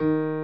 you.